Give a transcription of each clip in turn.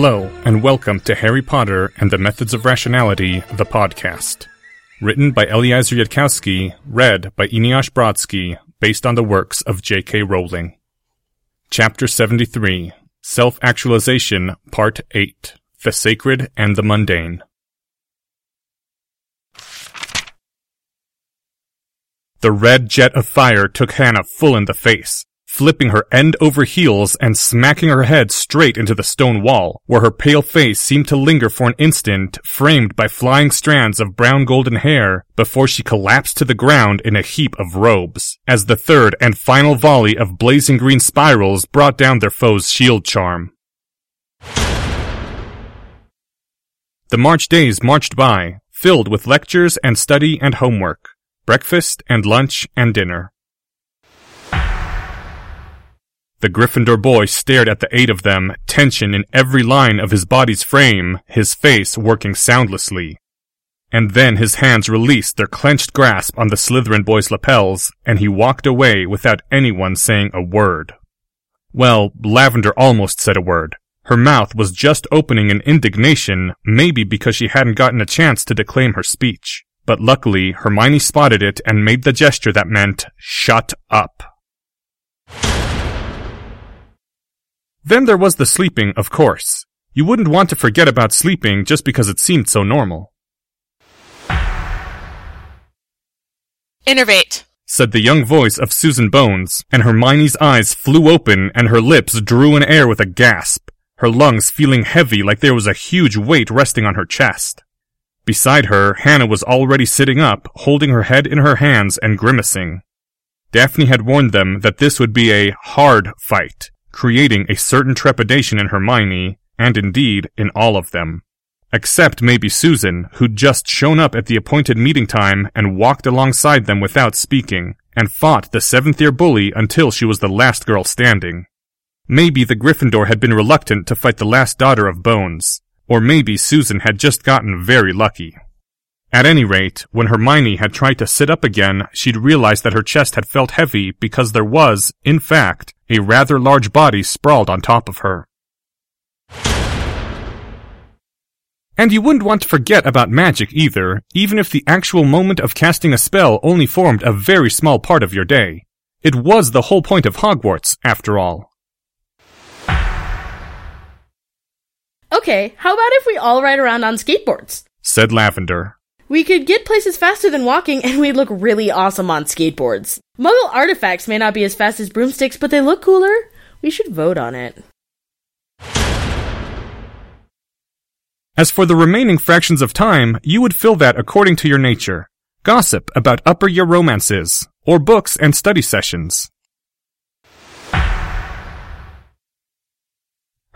Hello, and welcome to Harry Potter and the Methods of Rationality, the podcast. Written by Eliezer Yudkowsky, read by Eneasz Brodsky, based on the works of J.K. Rowling. Chapter 73 Self Actualization, Part 8 The Sacred and the Mundane. The red jet of fire took Hannah full in the face flipping her end over heels and smacking her head straight into the stone wall, where her pale face seemed to linger for an instant, framed by flying strands of brown golden hair, before she collapsed to the ground in a heap of robes, as the third and final volley of blazing green spirals brought down their foe's shield charm. The March days marched by, filled with lectures and study and homework, breakfast and lunch and dinner. The Gryffindor boy stared at the eight of them, tension in every line of his body's frame, his face working soundlessly. And then his hands released their clenched grasp on the Slytherin boy's lapels, and he walked away without anyone saying a word. Well, Lavender almost said a word. Her mouth was just opening in indignation, maybe because she hadn't gotten a chance to declaim her speech. But luckily, Hermione spotted it and made the gesture that meant, shut up. Then there was the sleeping, of course. You wouldn't want to forget about sleeping just because it seemed so normal. Innervate, said the young voice of Susan Bones, and Hermione's eyes flew open and her lips drew in air with a gasp, her lungs feeling heavy like there was a huge weight resting on her chest. Beside her, Hannah was already sitting up, holding her head in her hands and grimacing. Daphne had warned them that this would be a hard fight, creating a certain trepidation in Hermione, and indeed in all of them. Except maybe Susan, who'd just shown up at the appointed meeting time and walked alongside them without speaking, and fought the seventh year bully until she was the last girl standing. Maybe the Gryffindor had been reluctant to fight the last daughter of Bones, or maybe Susan had just gotten very lucky. At any rate, when Hermione had tried to sit up again, she'd realized that her chest had felt heavy because there was, in fact, a rather large body sprawled on top of her. And you wouldn't want to forget about magic either, even if the actual moment of casting a spell only formed a very small part of your day. It was the whole point of Hogwarts, after all. Okay, how about if we all ride around on skateboards? said Lavender. We could get places faster than walking and we'd look really awesome on skateboards. Muggle artifacts may not be as fast as broomsticks, but they look cooler. We should vote on it. As for the remaining fractions of time, you would fill that according to your nature. Gossip about upper year romances, or books and study sessions.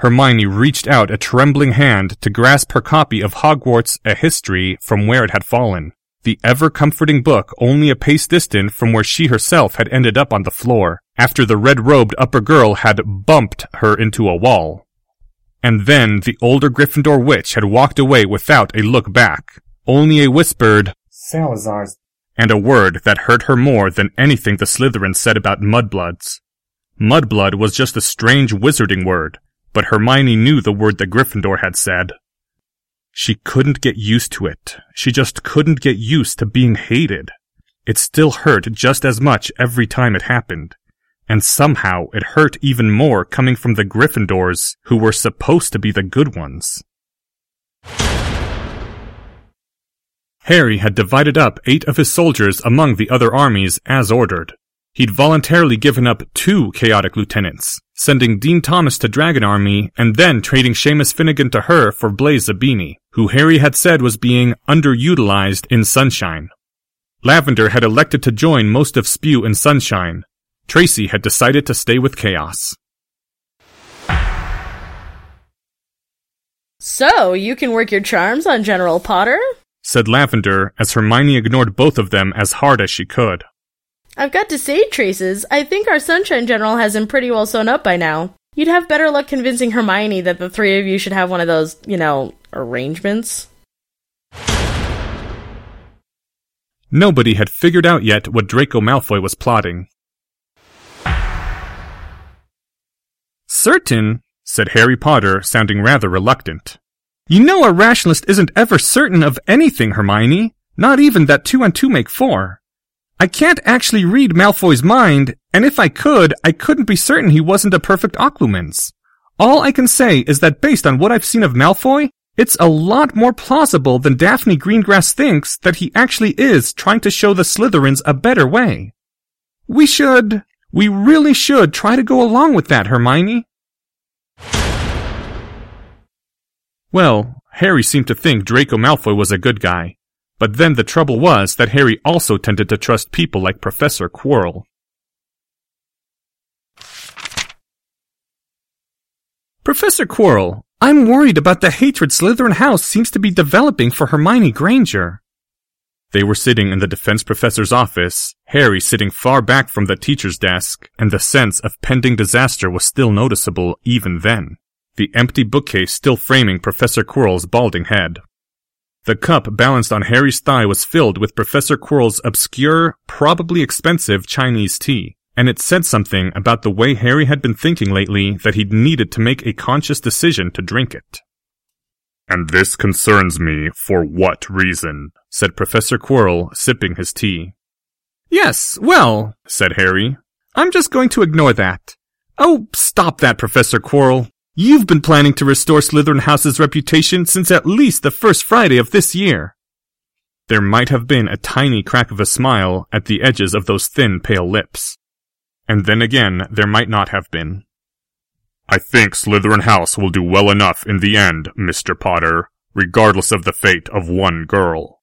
Hermione reached out a trembling hand to grasp her copy of Hogwarts A History from where it had fallen. The ever comforting book only a pace distant from where she herself had ended up on the floor, after the red robed upper girl had bumped her into a wall. And then the older Gryffindor witch had walked away without a look back, only a whispered, Salazar's, and a word that hurt her more than anything the Slytherin said about mudbloods. Mudblood was just a strange wizarding word, but Hermione knew the word that Gryffindor had said. She couldn't get used to it. She just couldn't get used to being hated. It still hurt just as much every time it happened. And somehow it hurt even more coming from the Gryffindors, who were supposed to be the good ones. Harry had divided up eight of his soldiers among the other armies as ordered. He'd voluntarily given up two chaotic lieutenants, sending Dean Thomas to Dragon Army and then trading Seamus Finnigan to her for Blaise Zabini, who Harry had said was being underutilized in Sunshine. Lavender had elected to join most of SPHEW in Sunshine. Tracey had decided to stay with Chaos. So, you can work your charms on General Potter? said Lavender as Hermione ignored both of them as hard as she could. I've got to say, Traces, I think our Sunshine General has him pretty well sewn up by now. You'd have better luck convincing Hermione that the three of you should have one of those, you know, arrangements. Nobody had figured out yet what Draco Malfoy was plotting. Certain, said Harry Potter, sounding rather reluctant. You know a rationalist isn't ever certain of anything, Hermione. Not even that two and two make four. I can't actually read Malfoy's mind, and if I could, I couldn't be certain he wasn't a perfect Occlumens. All I can say is that based on what I've seen of Malfoy, it's a lot more plausible than Daphne Greengrass thinks that he actually is trying to show the Slytherins a better way. We should, we really should try to go along with that, Hermione. Well, Harry seemed to think Draco Malfoy was a good guy. But then the trouble was that Harry also tended to trust people like Professor Quirrell. Professor Quirrell, I'm worried about the hatred Slytherin House seems to be developing for Hermione Granger. They were sitting in the defense professor's office, Harry sitting far back from the teacher's desk, and the sense of pending disaster was still noticeable even then the empty bookcase still framing Professor Quirrell's balding head. The cup balanced on Harry's thigh was filled with Professor Quirrell's obscure, probably expensive Chinese tea, and it said something about the way Harry had been thinking lately that he'd needed to make a conscious decision to drink it. And this concerns me for what reason? said Professor Quirrell, sipping his tea. Yes, well, said Harry. I'm just going to ignore that. Oh, stop that, Professor Quirrell. You've been planning to restore Slytherin House's reputation since at least the first Friday of this year. There might have been a tiny crack of a smile at the edges of those thin, pale lips. And then again, there might not have been. I think Slytherin House will do well enough in the end, Mr. Potter, regardless of the fate of one girl.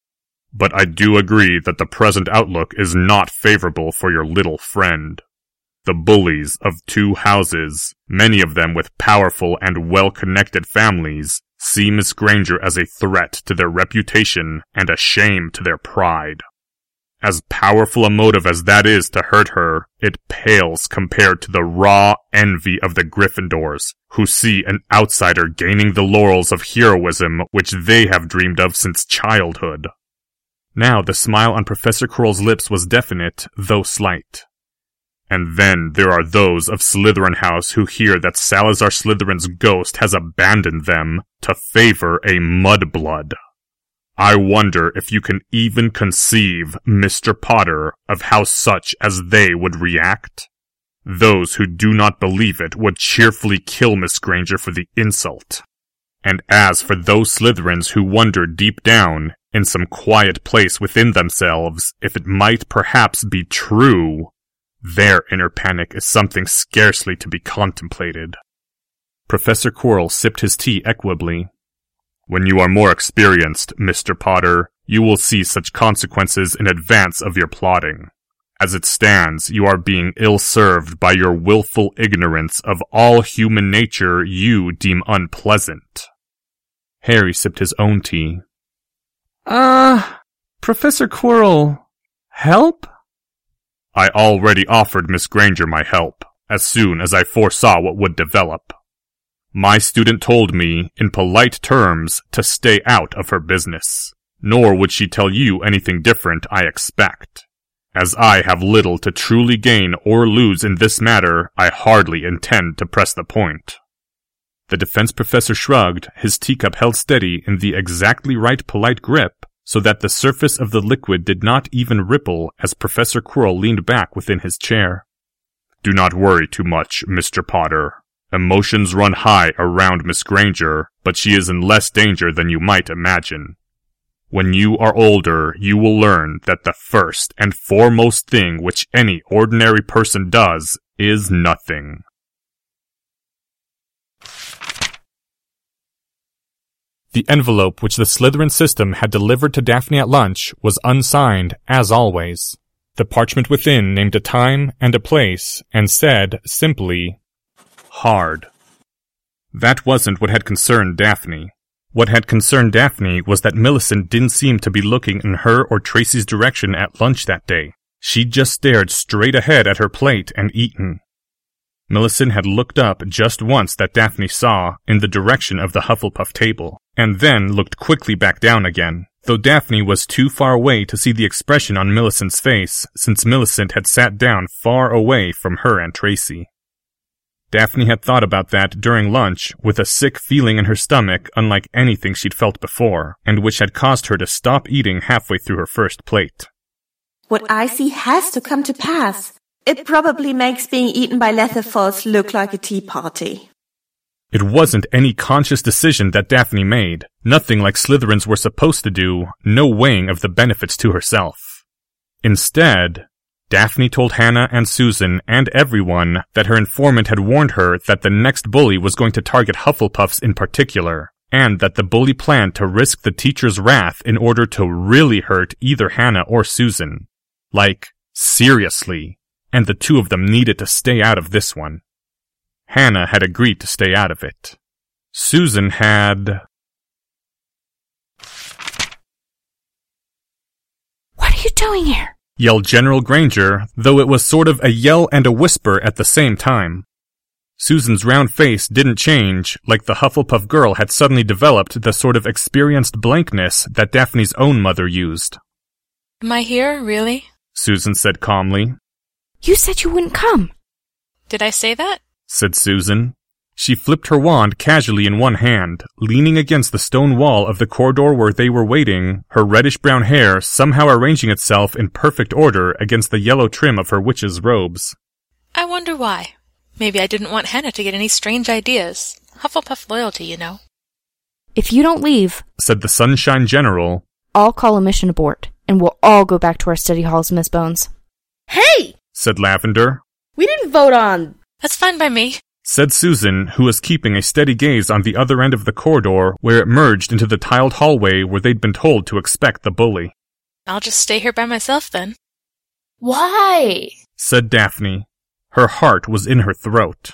But I do agree that the present outlook is not favorable for your little friend the bullies of two houses, many of them with powerful and well-connected families, see Miss Granger as a threat to their reputation and a shame to their pride. As powerful a motive as that is to hurt her, it pales compared to the raw envy of the Gryffindors, who see an outsider gaining the laurels of heroism which they have dreamed of since childhood. Now the smile on Professor Quirrell's lips was definite, though slight. And then there are those of Slytherin House who hear that Salazar Slytherin's ghost has abandoned them to favor a mudblood. I wonder if you can even conceive, Mr. Potter, of how such as they would react? Those who do not believe it would cheerfully kill Miss Granger for the insult. And as for those Slytherins who wonder deep down, in some quiet place within themselves, if it might perhaps be true, their inner panic is something scarcely to be contemplated. Professor Quirrell sipped his tea equably. When you are more experienced, Mr. Potter, you will see such consequences in advance of your plotting. As it stands, you are being ill-served by your willful ignorance of all human nature you deem unpleasant. Harry sipped his own tea. Ah, uh, Professor Quirrell, help? I already offered Miss Granger my help, as soon as I foresaw what would develop. My student told me, in polite terms, to stay out of her business. Nor would she tell you anything different, I expect. As I have little to truly gain or lose in this matter, I hardly intend to press the point. The defense professor shrugged, his teacup held steady in the exactly right polite grip, so that the surface of the liquid did not even ripple as Professor Quirrell leaned back within his chair. Do not worry too much, Mr. Potter. Emotions run high around Miss Granger, but she is in less danger than you might imagine. When you are older, you will learn that the first and foremost thing which any ordinary person does is nothing. The envelope which the Slytherin system had delivered to Daphne at lunch was unsigned, as always. The parchment within named a time and a place, and said, simply, Hard. That wasn't what had concerned Daphne. What had concerned Daphne was that Millicent didn't seem to be looking in her or Tracey's direction at lunch that day. She just stared straight ahead at her plate and eaten. Millicent had looked up just once that Daphne saw, in the direction of the Hufflepuff table, and then looked quickly back down again, though Daphne was too far away to see the expression on Millicent's face, since Millicent had sat down far away from her and Tracey. Daphne had thought about that during lunch with a sick feeling in her stomach unlike anything she'd felt before, and which had caused her to stop eating halfway through her first plate. What I see has to come to pass. It probably makes being eaten by Lethifolds look like a tea party. It wasn't any conscious decision that Daphne made, nothing like Slytherins were supposed to do, no weighing of the benefits to herself. Instead, Daphne told Hannah and Susan and everyone that her informant had warned her that the next bully was going to target Hufflepuffs in particular, and that the bully planned to risk the teacher's wrath in order to really hurt either Hannah or Susan. Like, seriously. And the two of them needed to stay out of this one. Hannah had agreed to stay out of it. Susan had. What are you doing here? yelled General Granger, though it was sort of a yell and a whisper at the same time. Susan's round face didn't change, like the Hufflepuff girl had suddenly developed the sort of experienced blankness that Daphne's own mother used. Am I here, really? Susan said calmly. You said you wouldn't come. Did I say that? said Susan. She flipped her wand casually in one hand, leaning against the stone wall of the corridor where they were waiting, her reddish brown hair somehow arranging itself in perfect order against the yellow trim of her witch's robes. I wonder why. Maybe I didn't want Hannah to get any strange ideas. Hufflepuff loyalty, you know. If you don't leave, said the Sunshine General, I'll call a mission abort, and we'll all go back to our study halls, Miss Bones. Hey! Said Lavender, We didn't vote on. That's fine by me. said Susan, who was keeping a steady gaze on the other end of the corridor where it merged into the tiled hallway where they'd been told to expect the bully. I'll just stay here by myself then. Why? said Daphne. Her heart was in her throat.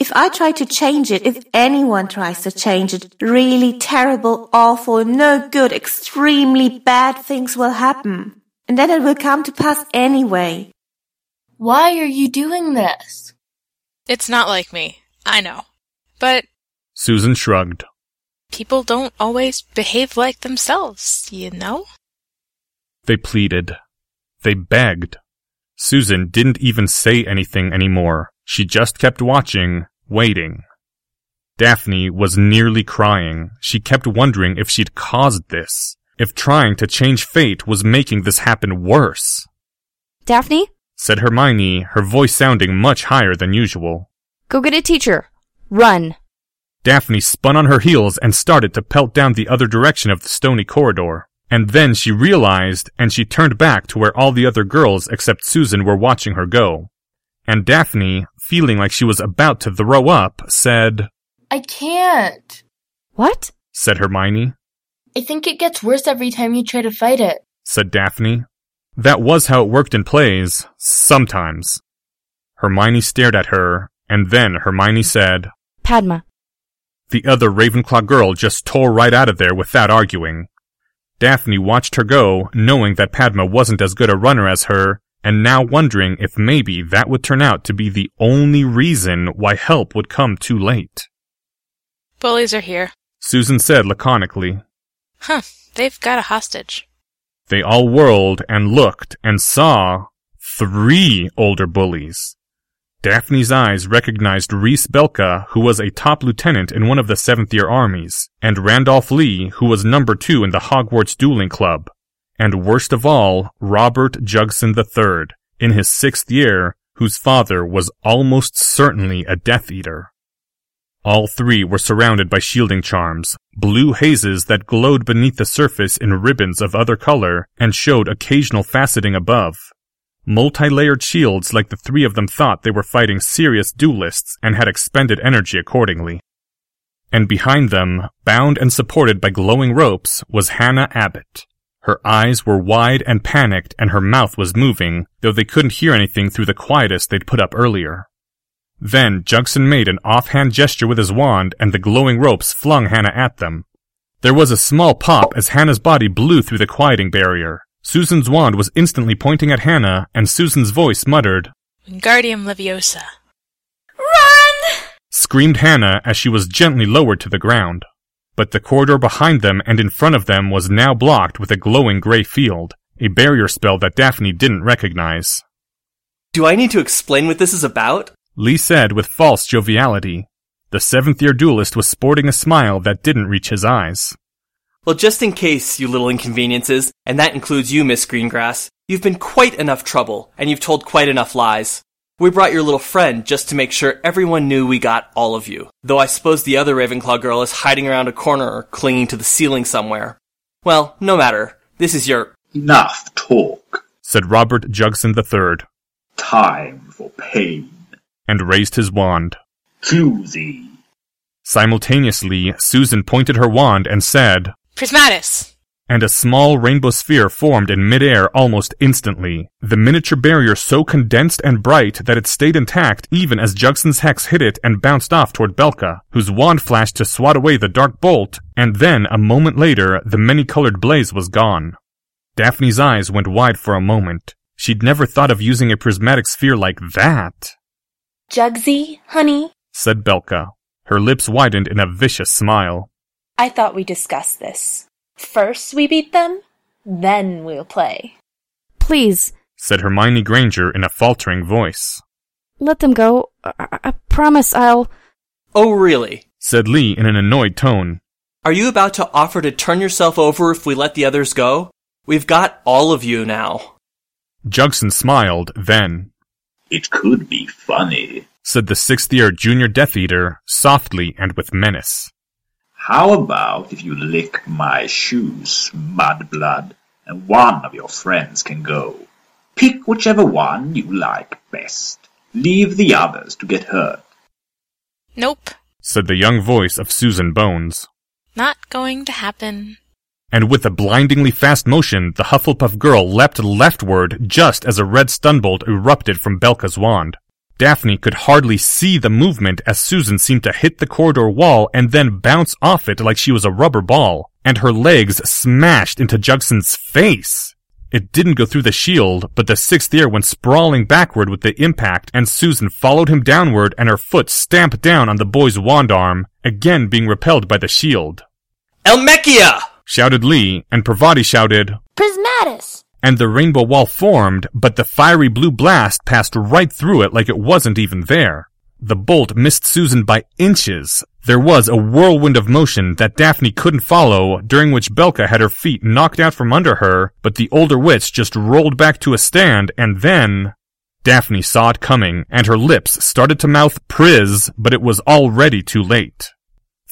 If I try to change it, if anyone tries to change it, really terrible, awful, no good, extremely bad things will happen. And then it will come to pass anyway. Why are you doing this? It's not like me. I know. But Susan shrugged. people don't always behave like themselves, you know? They pleaded. They begged. Susan didn't even say anything anymore. She just kept watching, waiting. Daphne was nearly crying. She kept wondering if she'd caused this. If trying to change fate was making this happen worse. Daphne, Said Hermione, her voice sounding much higher than usual. go get a teacher. Run. Daphne spun on her heels and started to pelt down the other direction of the stony corridor. And then she realized, and she turned back to where all the other girls except Susan were watching her go. And Daphne, feeling like she was about to throw up, said, I can't. What? said Hermione, I think it gets worse every time you try to fight it. said Daphne. That was how it worked in plays, sometimes. Hermione stared at her, and then Hermione said, Padma. The other Ravenclaw girl just tore right out of there without arguing. Daphne watched her go, knowing that Padma wasn't as good a runner as her, and now wondering if maybe that would turn out to be the only reason why help would come too late. Bullies are here. Susan said laconically. Huh, they've got a hostage. They all whirled and looked and saw three older bullies. Daphne's eyes recognized Reese Belka, who was a top lieutenant in one of the seventh year armies, and Randolph Lee, who was number two in the Hogwarts dueling club. And worst of all, Robert Jugson III, in his sixth year, whose father was almost certainly a Death Eater. All three were surrounded by shielding charms, blue hazes that glowed beneath the surface in ribbons of other color and showed occasional faceting above. Multi-layered shields like the three of them thought they were fighting serious duelists and had expended energy accordingly. And behind them, bound and supported by glowing ropes, was Hannah Abbott. Her eyes were wide and panicked and her mouth was moving, though they couldn't hear anything through the quietus they'd put up earlier. Then Jugson made an offhand gesture with his wand and the glowing ropes flung Hannah at them. There was a small pop as Hannah's body blew through the quieting barrier. Susan's wand was instantly pointing at Hannah and Susan's voice muttered, Wingardium Leviosa. Run! screamed Hannah as she was gently lowered to the ground. But the corridor behind them and in front of them was now blocked with a glowing gray field, a barrier spell that Daphne didn't recognize. Do I need to explain what this is about? Lee said with false joviality. The seventh year duelist was sporting a smile that didn't reach his eyes. Well, just in case, you little inconveniences, and that includes you, Miss Greengrass, you've been quite enough trouble, and you've told quite enough lies. We brought your little friend just to make sure everyone knew we got all of you. Though I suppose the other Ravenclaw girl is hiding around a corner or clinging to the ceiling somewhere. Well, no matter. This is your. Enough talk. Said Robert Jugson III. Time for pain. And raised his wand. To thee. Simultaneously, Susan pointed her wand and said, Prismatis! and a small rainbow sphere formed in midair almost instantly. The miniature barrier so condensed and bright that it stayed intact even as Jugson's hex hit it and bounced off toward Belka, whose wand flashed to swat away the dark bolt, and then, a moment later, the many-colored blaze was gone. Daphne's eyes went wide for a moment. She'd never thought of using a prismatic sphere like that, Jugsy, honey, said Belka. Her lips widened in a vicious smile. I thought we discussed this. First we beat them, then we'll play. Please, said Hermione Granger in a faltering voice. let them go. I, I promise I'll. Oh, really? Said Lee in an annoyed tone. Are you about to offer to turn yourself over if we let the others go? We've got all of you now. Jugson smiled, then, It could be funny. said the sixth year junior Death Eater, softly and with menace. How about if you lick my shoes, Mudblood, and one of your friends can go? Pick whichever one you like best. Leave the others to get hurt. Nope. said the young voice of Susan Bones. Not going to happen. And with a blindingly fast motion, the Hufflepuff girl leapt leftward just as a red stunbolt erupted from Belka's wand. Daphne could hardly see the movement as Susan seemed to hit the corridor wall and then bounce off it like she was a rubber ball, and her legs smashed into Jugson's face. It didn't go through the shield, but the sixth year went sprawling backward with the impact, and Susan followed him downward and her foot stamped down on the boy's wand arm, again being repelled by the shield. Elmechia! Shouted Lee, and Parvati shouted, Prismatis! and the rainbow wall formed, but the fiery blue blast passed right through it like it wasn't even there. The bolt missed Susan by inches. There was a whirlwind of motion that Daphne couldn't follow, during which Belka had her feet knocked out from under her, but the older witch just rolled back to a stand, and then... Daphne saw it coming, and her lips started to mouth Priz, but it was already too late.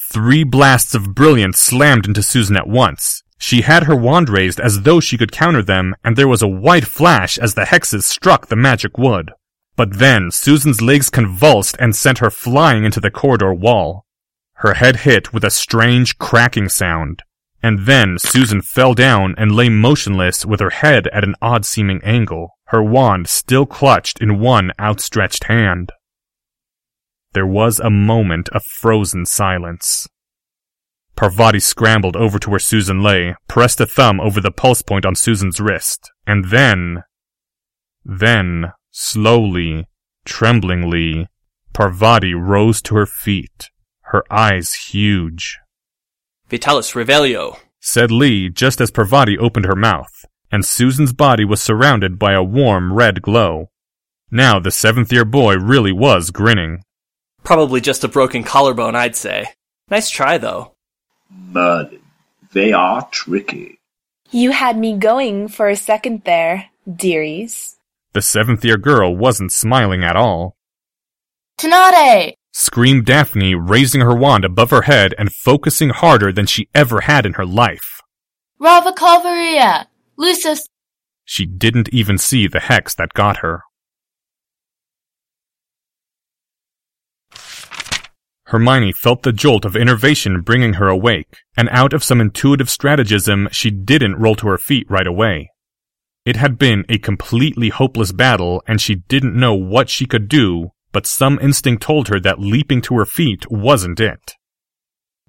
Three blasts of brilliance slammed into Susan at once. She had her wand raised as though she could counter them, and there was a white flash as the hexes struck the magic wood. But then Susan's legs convulsed and sent her flying into the corridor wall. Her head hit with a strange cracking sound. And then Susan fell down and lay motionless with her head at an odd seeming angle, her wand still clutched in one outstretched hand. There was a moment of frozen silence. Parvati scrambled over to where Susan lay, pressed a thumb over the pulse point on Susan's wrist, and then... Then, slowly, tremblingly, Parvati rose to her feet, her eyes huge. Vitalis Revelio. Said Lee just as Parvati opened her mouth, and Susan's body was surrounded by a warm red glow. Now the seventh year boy really was grinning. Probably just a broken collarbone, I'd say. Nice try, though. But they are tricky. You had me going for a second there, dearies. The seventh year girl wasn't smiling at all. Tanate! Screamed Daphne, raising her wand above her head and focusing harder than she ever had in her life. Rava Calvaria! Lucis! She didn't even see the hex that got her. Hermione felt the jolt of innervation bringing her awake, and out of some intuitive strategism, she didn't roll to her feet right away. It had been a completely hopeless battle, and she didn't know what she could do, but some instinct told her that leaping to her feet wasn't it.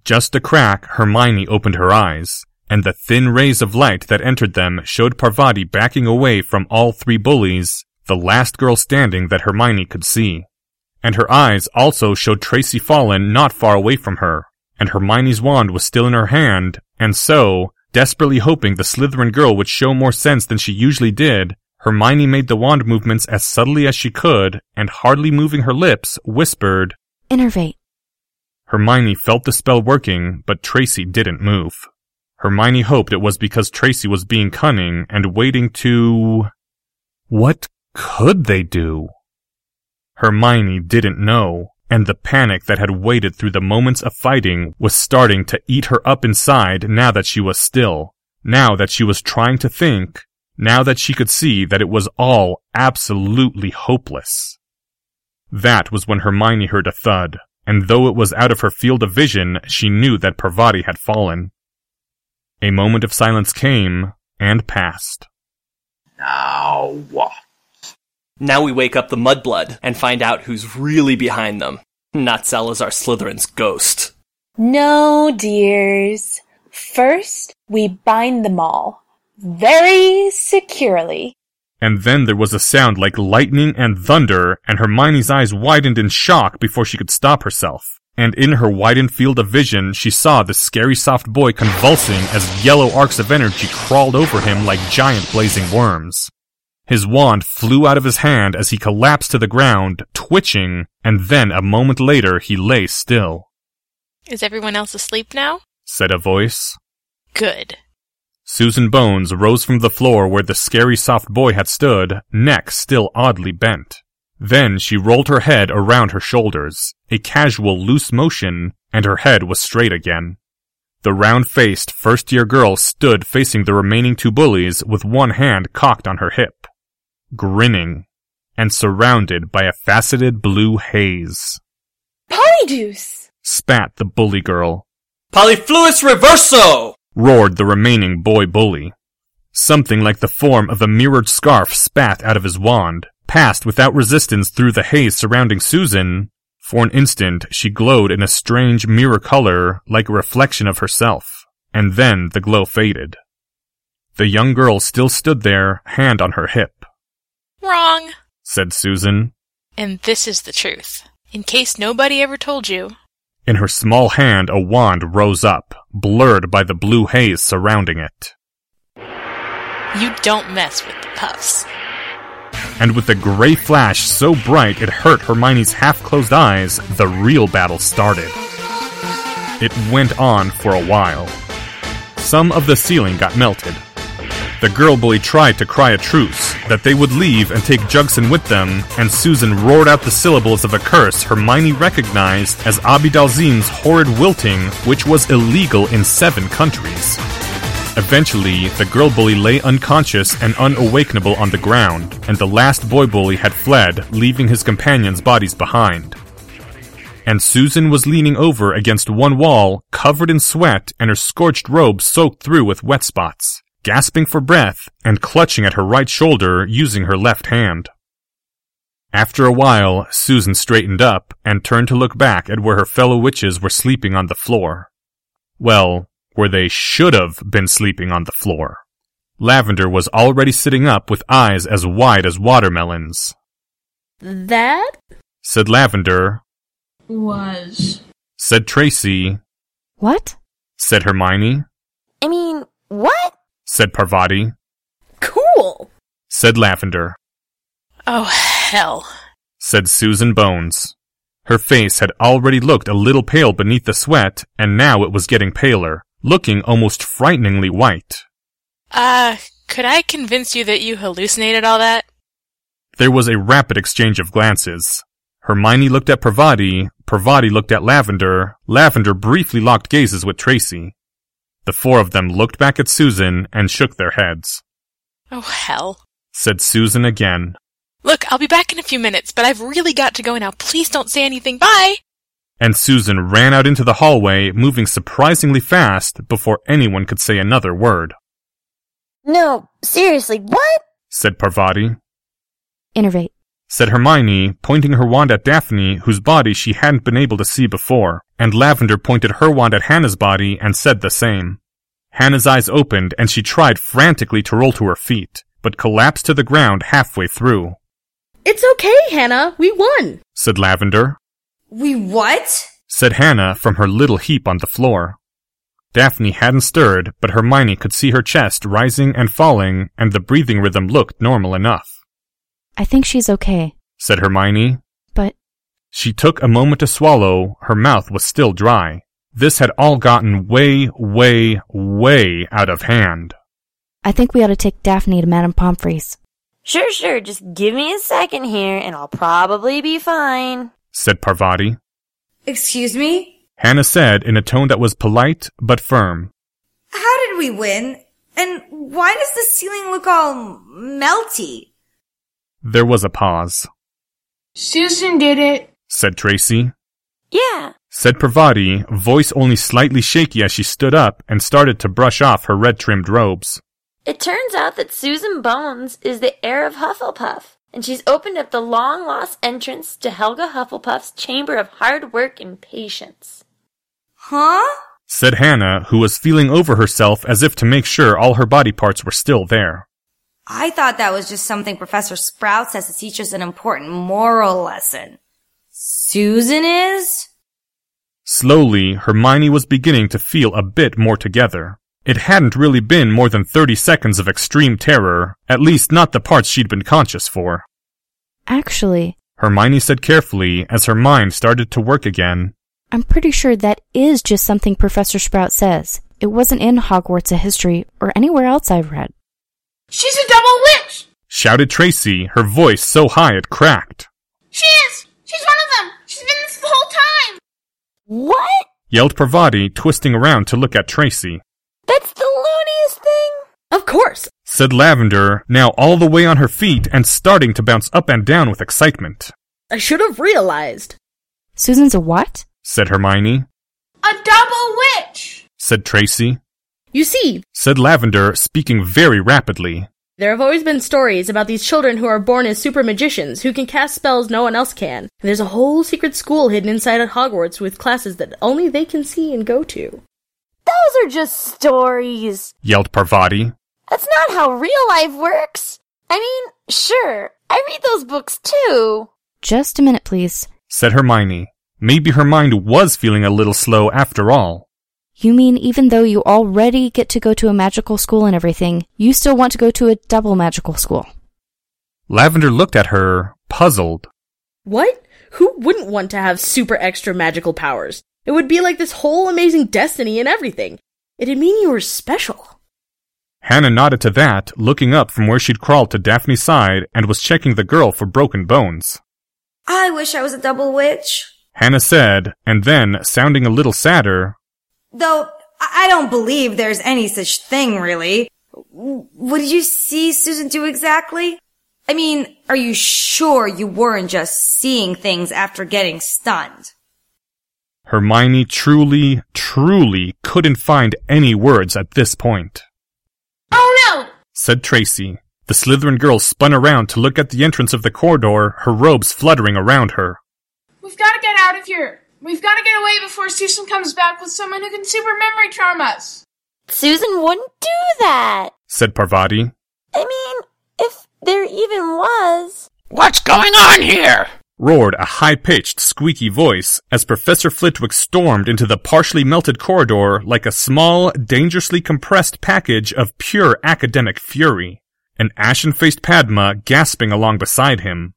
Just a crack, Hermione opened her eyes, and the thin rays of light that entered them showed Parvati backing away from all three bullies, the last girl standing that Hermione could see. And her eyes also showed Tracey Fallen not far away from her, and Hermione's wand was still in her hand, and so, desperately hoping the Slytherin girl would show more sense than she usually did, Hermione made the wand movements as subtly as she could, and hardly moving her lips, whispered. Innervate. Hermione felt the spell working, but Tracey didn't move. Hermione hoped it was because Tracey was being cunning and waiting to... What could they do? Hermione didn't know, and the panic that had waited through the moments of fighting was starting to eat her up inside now that she was still, now that she was trying to think, now that she could see that it was all absolutely hopeless. That was when Hermione heard a thud, and though it was out of her field of vision, she knew that Parvati had fallen. A moment of silence came and passed. Now what? Now we wake up the Mudblood and find out who's really behind them. Not Salazar Slytherin's ghost. No, dears. First, we bind them all. Very securely. And then there was a sound like lightning and thunder, and Hermione's eyes widened in shock before she could stop herself. And in her widened field of vision, she saw the scary soft boy convulsing as yellow arcs of energy crawled over him like giant blazing worms. His wand flew out of his hand as he collapsed to the ground, twitching, and then a moment later he lay still. Is everyone else asleep now? Said a voice. Good. Susan Bones rose from the floor where the scary soft boy had stood, neck still oddly bent. Then she rolled her head around her shoulders, a casual loose motion, and her head was straight again. The round-faced first-year girl stood facing the remaining two bullies with one hand cocked on her hip, grinning, and surrounded by a faceted blue haze. Polyjuice! Spat the bully girl, Polyfluous Reverso! roared the remaining boy bully. Something like the form of a mirrored scarf spat out of his wand, passed without resistance through the haze surrounding Susan. For an instant, she glowed in a strange mirror color, like a reflection of herself, and then the glow faded. The young girl still stood there, hand on her hip, Wrong. said Susan. And this is the truth. In case nobody ever told you. In her small hand, a wand rose up, blurred by the blue haze surrounding it. You don't mess with the puffs. and with a gray flash so bright it hurt Hermione's half closed eyes, the real battle started. It went on for a while. Some of the ceiling got melted. The girl bully tried to cry a truce, that they would leave and take Jugson with them, and Susan roared out the syllables of a curse Hermione recognized as Abidalzim's horrid wilting, which was illegal in seven countries. Eventually, the girl bully lay unconscious and unawakenable on the ground, and the last boy bully had fled, leaving his companions' bodies behind. And Susan was leaning over against one wall, covered in sweat and her scorched robe soaked through with wet spots, gasping for breath and clutching at her right shoulder using her left hand. After a while, Susan straightened up and turned to look back at where her fellow witches were sleeping on the floor. Well, where they should have been sleeping on the floor. Lavender was already sitting up with eyes as wide as watermelons. That? Said Lavender. Was. Said Tracey. What? Said Hermione. I mean, what? Said Parvati. Cool. Said Lavender. Oh, hell. Said Susan Bones. Her face had already looked a little pale beneath the sweat, and now it was getting paler, looking almost frighteningly white. Uh, could I convince you that you hallucinated all that? There was a rapid exchange of glances. Hermione looked at Parvati, Parvati looked at Lavender, Lavender briefly locked gazes with Tracey. The four of them looked back at Susan and shook their heads. Oh, hell. Said Susan again. Look, I'll be back in a few minutes, but I've really got to go now. Please don't say anything. Bye! And Susan ran out into the hallway, moving surprisingly fast before anyone could say another word. No, seriously, what? Said Parvati. Innervate. Said Hermione, pointing her wand at Daphne, whose body she hadn't been able to see before, and Lavender pointed her wand at Hannah's body and said the same. Hannah's eyes opened and she tried frantically to roll to her feet, but collapsed to the ground halfway through. It's okay, Hannah. We won. Said Lavender. We what? Said Hannah from her little heap on the floor. Daphne hadn't stirred, but Hermione could see her chest rising and falling, and the breathing rhythm looked normal enough. I think she's okay, Said Hermione. but She took a moment to swallow, her mouth was still dry. This had all gotten way, way, way out of hand. I think we ought to take Daphne to Madame Pomfrey's. Sure, sure, just give me a second here and I'll probably be fine. Said Parvati. Excuse me? Hannah said in a tone that was polite but firm. How did we win? And why does the ceiling look all melty? There was a pause. Susan did it. Said Tracey. Yeah. Said Parvati, voice only slightly shaky as she stood up and started to brush off her red trimmed robes. It turns out that Susan Bones is the heir of Hufflepuff, and she's opened up the long lost entrance to Helga Hufflepuff's chamber of hard work and patience. Huh? Said Hannah, who was feeling over herself as if to make sure all her body parts were still there. I thought that was just something Professor Sprout says to teach us an important moral lesson. Susan is? Slowly, Hermione was beginning to feel a bit more together. It hadn't really been more than 30 seconds of extreme terror, at least not the parts she'd been conscious for. Actually, Hermione said carefully as her mind started to work again. I'm pretty sure that is just something Professor Sprout says. It wasn't in Hogwarts of History or anywhere else I've read. She's a double witch! Shouted Tracey, her voice so high it cracked. She is! She's one of them! She's been this the whole time! What? Yelled Parvati, twisting around to look at Tracey. That's the looniest thing! Of course! Said Lavender, now all the way on her feet and starting to bounce up and down with excitement. I should have realized. Susan's a what? Said Hermione. A double witch! Said Tracey. You see, Said Lavender, speaking very rapidly. there have always been stories about these children who are born as super magicians who can cast spells no one else can. And there's a whole secret school hidden inside of Hogwarts with classes that only they can see and go to. Those are just stories. Yelled Parvati. That's not how real life works. I mean, sure, I read those books too. Just a minute, please. Said Hermione. Maybe her mind was feeling a little slow after all. You mean even though you already get to go to a magical school and everything, you still want to go to a double magical school? Lavender looked at her, puzzled. What? Who wouldn't want to have super extra magical powers? It would be like this whole amazing destiny and everything. It'd mean you were special. Hannah nodded to that, looking up from where she'd crawled to Daphne's side and was checking the girl for broken bones. I wish I was a double witch. Hannah said, and then, sounding a little sadder, Though, I I don't believe there's any such thing, really. What did you see Susan do exactly? I mean, are you sure you weren't just seeing things after getting stunned? Hermione truly, truly couldn't find any words at this point. Oh no! Said Tracey. The Slytherin girl spun around to look at the entrance of the corridor, her robes fluttering around her. We've gotta get out of here! We've gotta get away before Susan comes back with someone who can super memory charm us! Susan wouldn't do that. Said Parvati. I mean, if there even was. What's going on here? Roared a high-pitched, squeaky voice as Professor Flitwick stormed into the partially melted corridor like a small, dangerously compressed package of pure academic fury. An ashen-faced Padma gasping along beside him.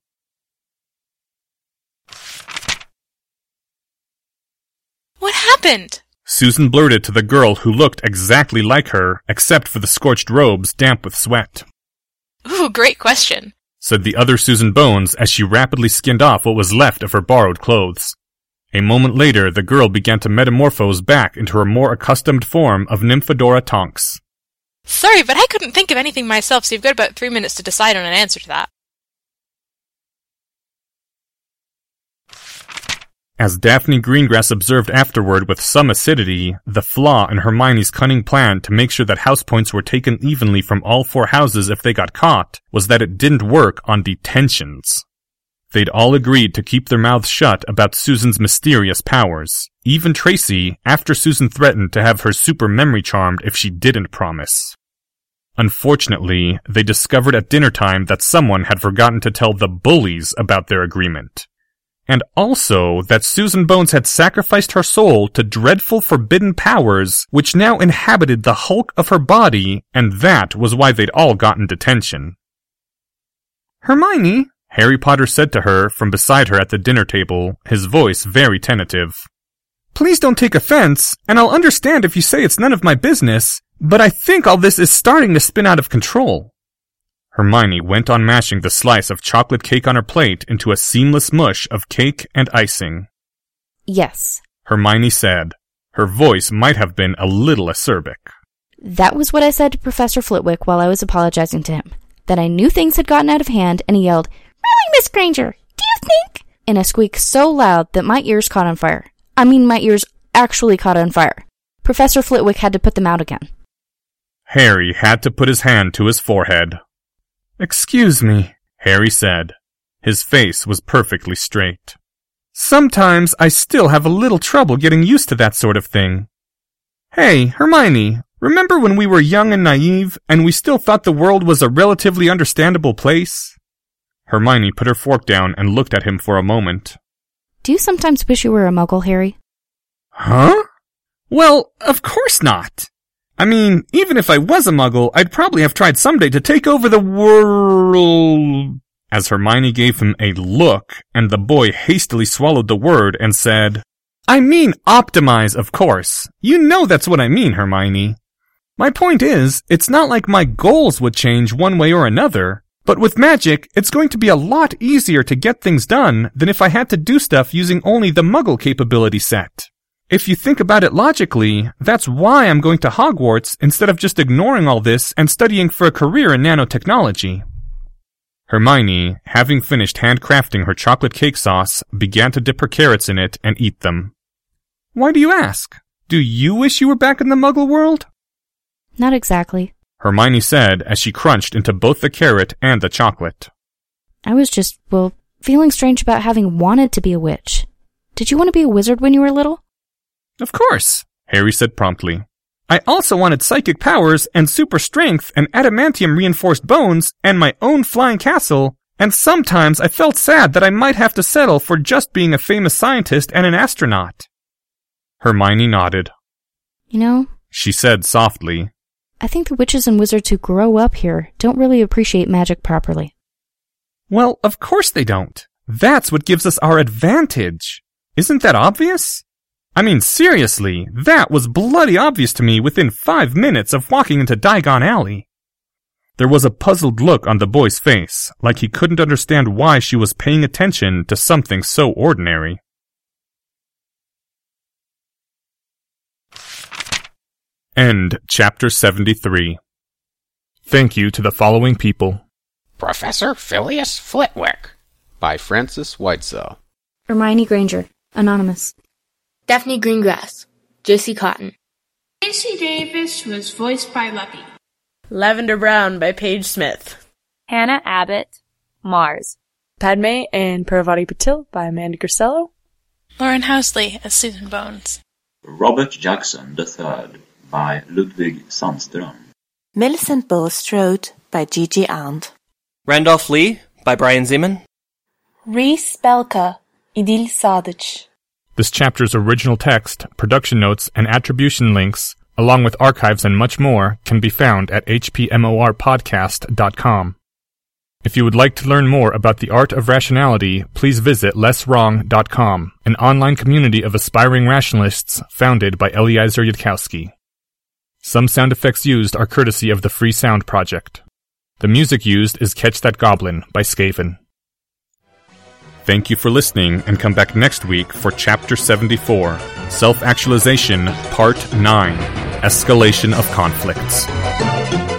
What happened? Susan blurted to the girl who looked exactly like her, except for the scorched robes damp with sweat. Ooh, great question. Said the other Susan Bones as she rapidly skinned off what was left of her borrowed clothes. A moment later, the girl began to metamorphose back into her more accustomed form of Nymphadora Tonks. Sorry, but I couldn't think of anything myself, so you've got about three minutes to decide on an answer to that. As Daphne Greengrass observed afterward with some acidity, the flaw in Hermione's cunning plan to make sure that house points were taken evenly from all four houses if they got caught was that it didn't work on detentions. They'd all agreed to keep their mouths shut about Susan's mysterious powers. Even Tracey, after Susan threatened to have her super memory charmed if she didn't promise. Unfortunately, they discovered at dinner time that someone had forgotten to tell the bullies about their agreement. And also that Susan Bones had sacrificed her soul to dreadful forbidden powers which now inhabited the hulk of her body, and that was why they'd all gotten detention. Hermione, Harry Potter said to her from beside her at the dinner table, his voice very tentative. Please don't take offense, and I'll understand if you say it's none of my business, but I think all this is starting to spin out of control. Hermione went on mashing the slice of chocolate cake on her plate into a seamless mush of cake and icing. Yes, Hermione said. Her voice might have been a little acerbic. that was what I said to Professor Flitwick while I was apologizing to him. That I knew things had gotten out of hand, and he yelled, Really, Miss Granger? Do you think? In a squeak so loud that my ears caught on fire. I mean, my ears actually caught on fire. Professor Flitwick had to put them out again. Harry had to put his hand to his forehead. Excuse me, Harry said. His face was perfectly straight. Sometimes I still have a little trouble getting used to that sort of thing. Hey, Hermione, remember when we were young and naive and we still thought the world was a relatively understandable place? Hermione put her fork down and looked at him for a moment. Do you sometimes wish you were a muggle, Harry? Huh? Well, of course not. I mean, even if I was a muggle, I'd probably have tried someday to take over the world. As Hermione gave him a look, and the boy hastily swallowed the word and said, I mean optimize, of course. You know that's what I mean, Hermione. My point is, it's not like my goals would change one way or another, but with magic, it's going to be a lot easier to get things done than if I had to do stuff using only the muggle capability set. If you think about it logically, that's why I'm going to Hogwarts instead of just ignoring all this and studying for a career in nanotechnology. Hermione, having finished handcrafting her chocolate cake sauce, began to dip her carrots in it and eat them. Why do you ask? Do you wish you were back in the muggle world? Not exactly. Hermione said as she crunched into both the carrot and the chocolate. I was just, well, feeling strange about having wanted to be a witch. Did you want to be a wizard when you were little? Of course, Harry said promptly. I also wanted psychic powers and super strength and adamantium reinforced bones and my own flying castle, and sometimes I felt sad that I might have to settle for just being a famous scientist and an astronaut. Hermione nodded. You know, She said softly, I think the witches and wizards who grow up here don't really appreciate magic properly. Well, of course they don't. That's what gives us our advantage. Isn't that obvious? I mean, seriously, that was bloody obvious to me within five minutes of walking into Diagon Alley. There was a puzzled look on the boy's face, like he couldn't understand why she was paying attention to something so ordinary. End chapter 73. Thank you to the following people. Professor Filius Flitwick. By Francis Whitesell. Hermione Granger, Anonymous. Daphne Greengrass. Josie Cotton. Tracey Davis was voiced by Lucky. Lavender Brown by Paige Smith. Hannah Abbott, Mars. Padma and Parvati Patil by Amanda Grisello. Lauren Housley as Susan Bones. Robert Jugson III by Ludwig Sandström. Millicent Bulstrode by Gigi Arndt. Randolph Lee by Brian Zeman. Reese Belka, Idil Sadic. This chapter's original text, production notes, and attribution links, along with archives and much more, can be found at hpmorpodcast.com. If you would like to learn more about the art of rationality, please visit lesswrong.com, an online community of aspiring rationalists founded by Eliezer Yudkowsky. Some sound effects used are courtesy of the Free Sound Project. The music used is Catch That Goblin by Skaven. Thank you for listening and come back next week for Chapter 74 Self Actualization Part 9 Escalation of Conflicts.